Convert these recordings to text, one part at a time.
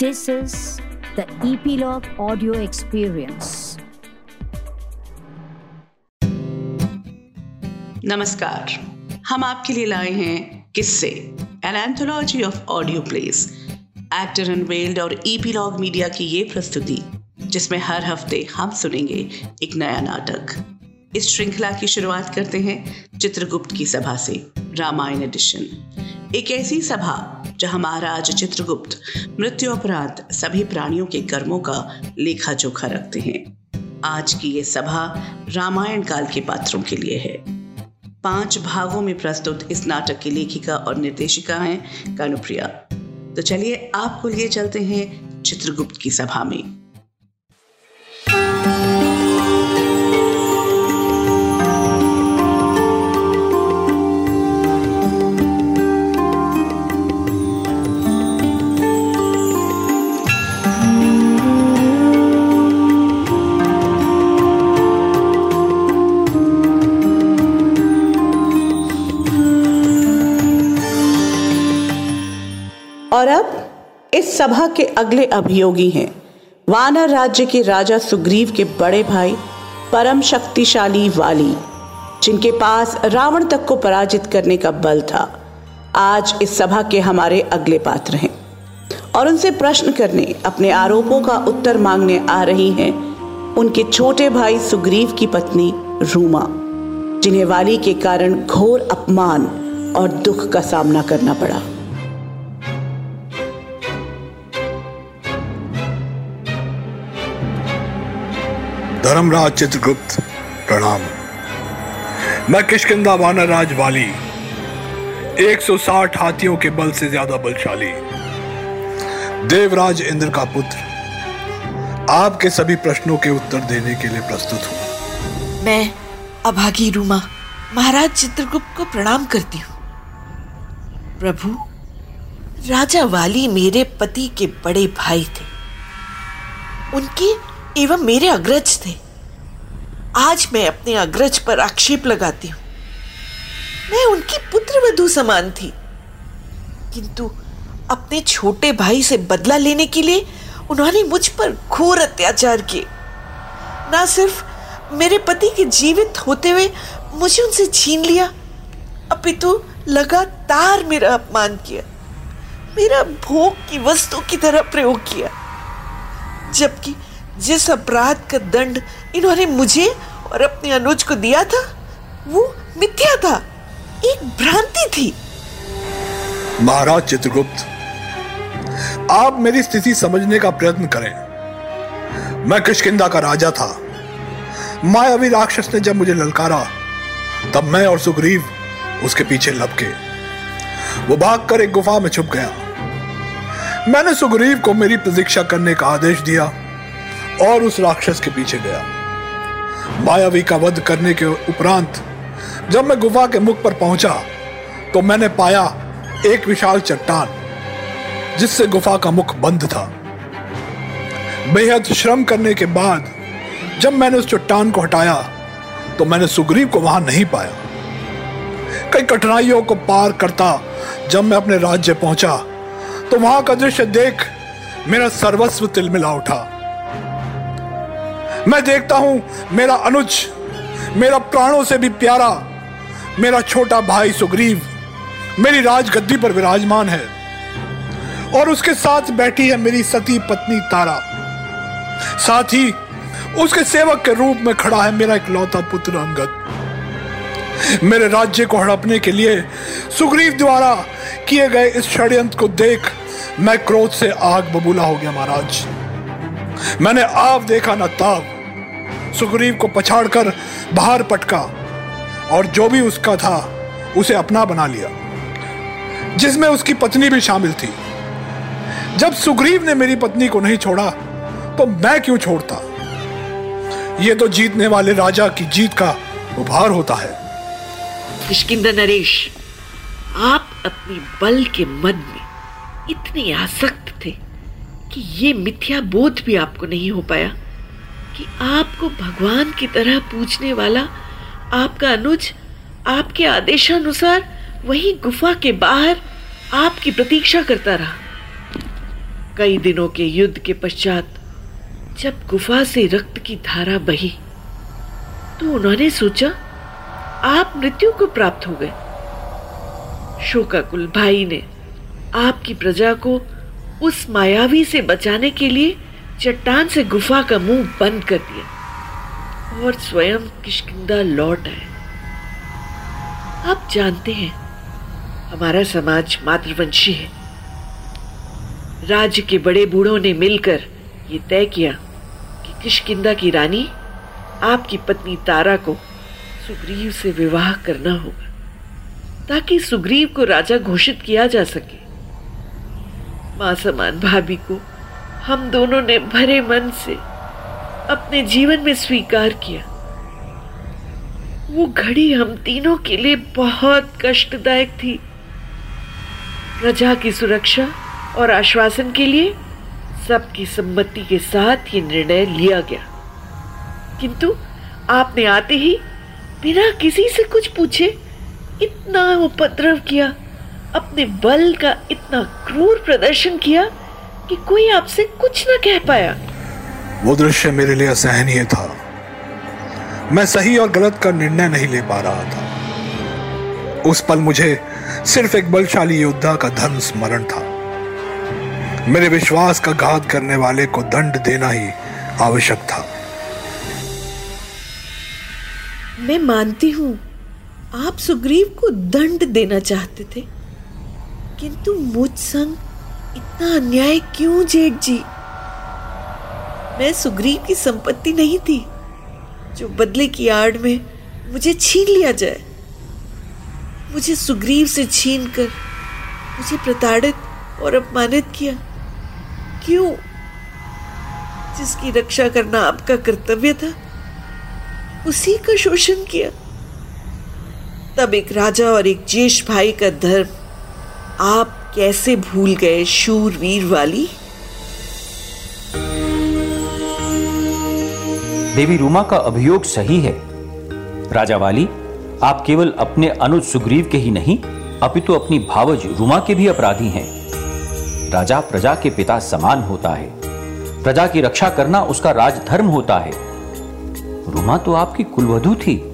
This is the Epilogue Audio Experience. नमस्कार। हम आपके लिए लाए हैं किस्से an anthology of audio plays actor unveiled और ईपीलॉग मीडिया की ये प्रस्तुति, जिसमें हर हफ़्ते हम सुनेंगे एक नया नाटक। इस श्रृंखला की शुरुआत करते हैं चित्रगुप्त की सभा से, रामायण एडिशन एक ऐसी सभा जहाँ महाराज चित्रगुप्त मृत्यु उपरांत सभी प्राणियों के कर्मों का लेखा जोखा रखते हैं। आज की ये सभा रामायण काल के पात्रों के लिए है। पाँच भागों में प्रस्तुत इस नाटक की लेखिका और निर्देशिका हैं कानुप्रिया। तो चलिए आपको लिए चलते हैं चित्रगुप्त की सभा में। सभा के अगले अभियोगी हैं। वानर राज्य के राजा सुग्रीव के बड़े भाई, परम शक्तिशाली वाली, जिनके पास रावण तक को पराजित करने का बल था, आज इस सभा के हमारे अगले पात्र हैं। और उनसे प्रश्न करने, अपने आरोपों का उत्तर मांगने आ रही हैं, उनके छोटे भाई सुग्रीव की पत्नी रूमा, जिन्हें वाली के कारण घोर अपमान और दुख का सामना करना पड़ा। धर्मराज चित्रगुप्त, प्रणाम। मैं किशकिंदा वानर राज वाली 160 हाथियों के बल से ज़्यादा बलशाली। देवराज इंद्र का पुत्र, आपके सभी प्रश्नों के उत्तर देने के लिए प्रस्तुत हूँ। मैं अभागी रूमा, महाराज चित्रगुप्त को प्रणाम करती हूँ। प्रभु, राजा वाली मेरे पति के बड़े भाई थे। उनके एवं मेरे अग्रज थे। आज मैं अपने अग्रज पर आक्षेप लगाती हूँ। मैं उनकी पुत्र वधु समान थी। किंतु अपने छोटे भाई से बदला लेने के लिए उन्होंने मुझ पर घोर अत्याचार किए। ना सिर्फ़ मेरे पति के जीवित होते हुए मुझे उनसे छीन लिया, अपितु लगातार मेरा अपमान किया, मेरा भोग की वस्तु की तरह प्रयोग किया, जबकि जिस अपराध का दंड इन्होंने मुझे और अपने अनुज को दिया था, वो मिथ्या था। एक भ्रांति थी। महाराज चित्रगुप्त, आप मेरी स्थिति समझने का प्रयत्न करें। मैं किशकिंदा का राजा था। मायावी राक्षस ने जब मुझे ललकारा, तब मैं और सुग्रीव उसके पीछे लपके। वो भागकर एक गुफा में छुप गया। मैंने सुग्रीव को मेरी प्रतीक्षा करने का आदेश दिया। और उस राक्षस के पीछे गया। मायावी का वध करने के उपरांत, जब मैं गुफा के मुख पर पहुँचा तो मैंने पाया एक विशाल चट्टान, जिससे गुफा का मुख बंद था। बेहद श्रम करने के बाद, जब मैंने उस चट्टान को हटाया तो मैंने सुग्रीव को वहाँ नहीं पाया। कई कठिनाइयों को पार करता जब मैं अपने राज्य पहुँचा तो वहाँ का दृश्य देख मेरा सर्वस्व तिलमिला उठा। मैं देखता हूँ मेरा अनुज, मेरा प्राणों से भी प्यारा, मेरा छोटा भाई सुग्रीव, मेरी राजगद्दी पर विराजमान है, और उसके साथ बैठी है मेरी सती पत्नी तारा। साथ ही उसके सेवक के रूप में खड़ा है मेरा इकलौता पुत्र अंगद। मेरे राज्य को हड़पने के लिए सुग्रीव द्वारा किए गए इस षड्यंत्र को देख मैं क्रोध से आग बबूला हो गया महाराज। मैंने आप देखा ना ताब सुग्रीव को पछाड़कर बाहर पटका और जो भी उसका था, उसे अपना बना लिया, जिसमें उसकी पत्नी भी शामिल थी। जब सुग्रीव ने मेरी पत्नी को नहीं छोड़ा तो मैं क्यों छोड़ता? यह तो जीतने वाले राजा की जीत का उभार होता है। नरेश, आप अपनी बल के मद में इतने आसक्त थे कि ये मिथ्या बोध भी आपको नहीं हो पाया। कि आपको भगवान की तरह पूछने वाला, आपका अनुज, आपके आदेशानुसार वही गुफा के बाहर आपकी प्रतीक्षा करता रहा। कई दिनों के युद्ध के पश्चात जब गुफा से रक्त की धारा बही तो उन्होंने सोचा, आप मृत्यु को प्राप्त हो गए। शोकाकुल भाई ने आपकी प्रजा को उस मायावी से बचाने के लिए चट्टान से गुफा का मुँह बंद कर दिया और स्वयं किशकिंदा लौट आए। आप जानते हैं, हमारा समाज मातृवंशी है। राज्य के बड़े बूढ़ों ने मिलकर ये तय किया कि किशकिंदा की रानी आपकी पत्नी तारा को सुग्रीव से विवाह करना होगा, ताकि सुग्रीव को राजा घोषित किया जा सके। माँ समान भाभी को हम दोनों ने भरे मन से अपने जीवन में स्वीकार किया। वो घड़ी हम तीनों के लिए बहुत कष्टदायक थी। प्रजा की सुरक्षा और आश्वासन के लिए सबकी सम्मति के साथ ये निर्णय लिया गया। किंतु आपने आते ही बिना किसी से कुछ पूछे इतना उपद्रव किया, अपने बल का इतना क्रूर प्रदर्शन किया कि कोई आपसे कुछ ना कह पाया। वो दृश्य मेरे लिए असहनीय था। मैं सही और गलत का निर्णय नहीं ले पा रहा था। उस पल मुझे सिर्फ़ एक बलशाली योद्धा का धर्म स्मरण था। मेरे विश्वास का घात करने वाले को दंड देना ही आवश्यक था। मैं मानती हूँ आप सुग्रीव को दंड देना चाहते थे किंतु मुझ संग इतना अन्याय क्यों, जेठ जी? मैं सुग्रीव की संपत्ति नहीं थी, जो बदले की आड़ में मुझे छीन लिया जाए। मुझे सुग्रीव से छीन कर मुझे प्रताड़ित और अपमानित किया। क्यों? जिसकी रक्षा करना आपका कर्तव्य था, उसी का शोषण किया। तब एक राजा और एक ज्येष्ठ भाई का धर्म आप कैसे भूल गए शूरवीर वाली? देवी रूमा का अभियोग सही है। राजा वाली, आप केवल अपने अनुज सुग्रीव के ही नहीं, अपितु तो अपनी भावज रूमा के भी अपराधी हैं। राजा प्रजा के पिता समान होता है। प्रजा की रक्षा करना उसका राजधर्म होता है। रूमा तो आपकी कुलवधु थी।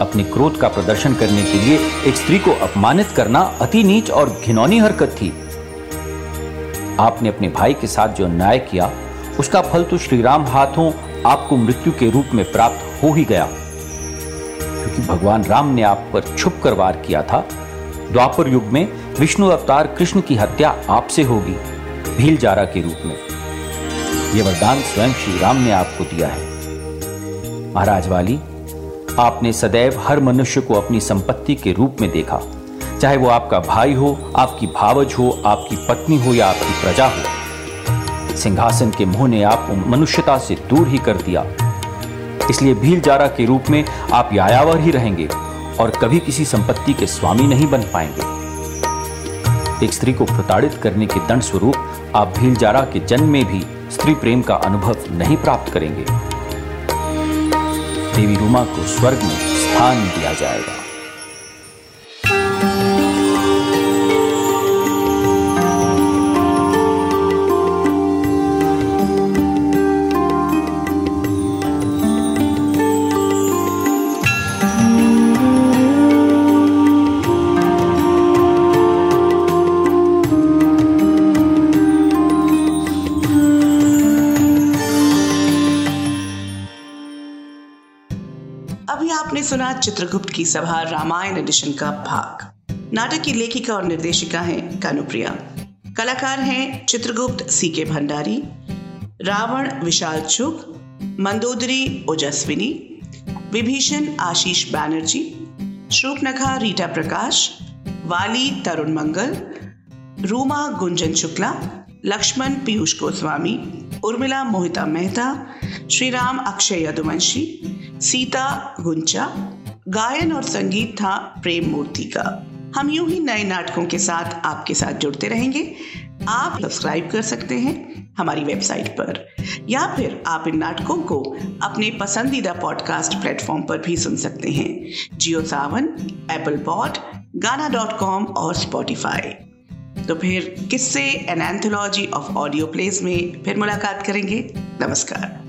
अपने क्रोध का प्रदर्शन करने के लिए एक स्त्री को अपमानित करना अति नीच और घिनौनी हरकत थी। आपने अपने भाई के साथ जो अन्याय किया, उसका फल तो श्रीराम हाथों आपको मृत्यु के रूप में प्राप्त हो ही गया। क्योंकि भगवान राम ने आप पर छुप कर वार किया था, द्वापर युग में विष्णु अवतार कृष्ण की हत्या आपसे होगी भील जारा के रूप में। यह वरदान स्वयं श्री राम ने आपको दिया है। महाराज वाली आपने सदैव हर मनुष्य को अपनी संपत्ति के रूप में देखा। चाहे वो आपका भाई हो, आपकी भावज हो, आपकी पत्नी हो या आपकी प्रजा हो। सिंहासन के मुँह ने आपको मनुष्यता से दूर ही कर दिया। इसलिए भील जारा के रूप में आप यायावर ही रहेंगे और कभी किसी संपत्ति के स्वामी नहीं बन पाएँगे। एक स्त्री को प्रताड़ित करने के दंड स्वरूप आप भील जारा के जन्म में भी स्त्री प्रेम का अनुभव नहीं प्राप्त करेंगे। देवी रूमा को स्वर्ग में स्थान दिया जाएगा। सुना चित्रगुप्त की सभा रामायण एडिशन का भाग। नाटक की लेखिका और निर्देशिका हैं कानुप्रिया। कलाकार हैं चित्रगुप्त सी के भंडारी, रावण विशाल चुग, मंदोदरी ओजस्विनी, विभीषण आशीष बैनर्जी, श्रूपनखा रीटा प्रकाश, वाली तरुण मंगल, रूमा गुंजन शुक्ला, लक्ष्मण पीयूष गोस्वामी, उर्मिला मोहिता मेहता, श्रीराम अक्षय यदुवंशी सीता, गुंचा, गायन और संगीत था प्रेम मूर्ति का। हम यूँ ही नए नाटकों के साथ आपके साथ जुड़ते रहेंगे। आप सब्सक्राइब कर सकते हैं हमारी वेबसाइट पर। या फिर आप इन नाटकों को अपने पसंदीदा पॉडकास्ट प्लेटफॉर्म पर भी सुन सकते हैं। Jio Saavn Apple pod Gaana dot com और स्पॉटिफाई तो फिर Kisse an anthology of audio plays में फिर मुलाकात करेंगे। नमस्कार।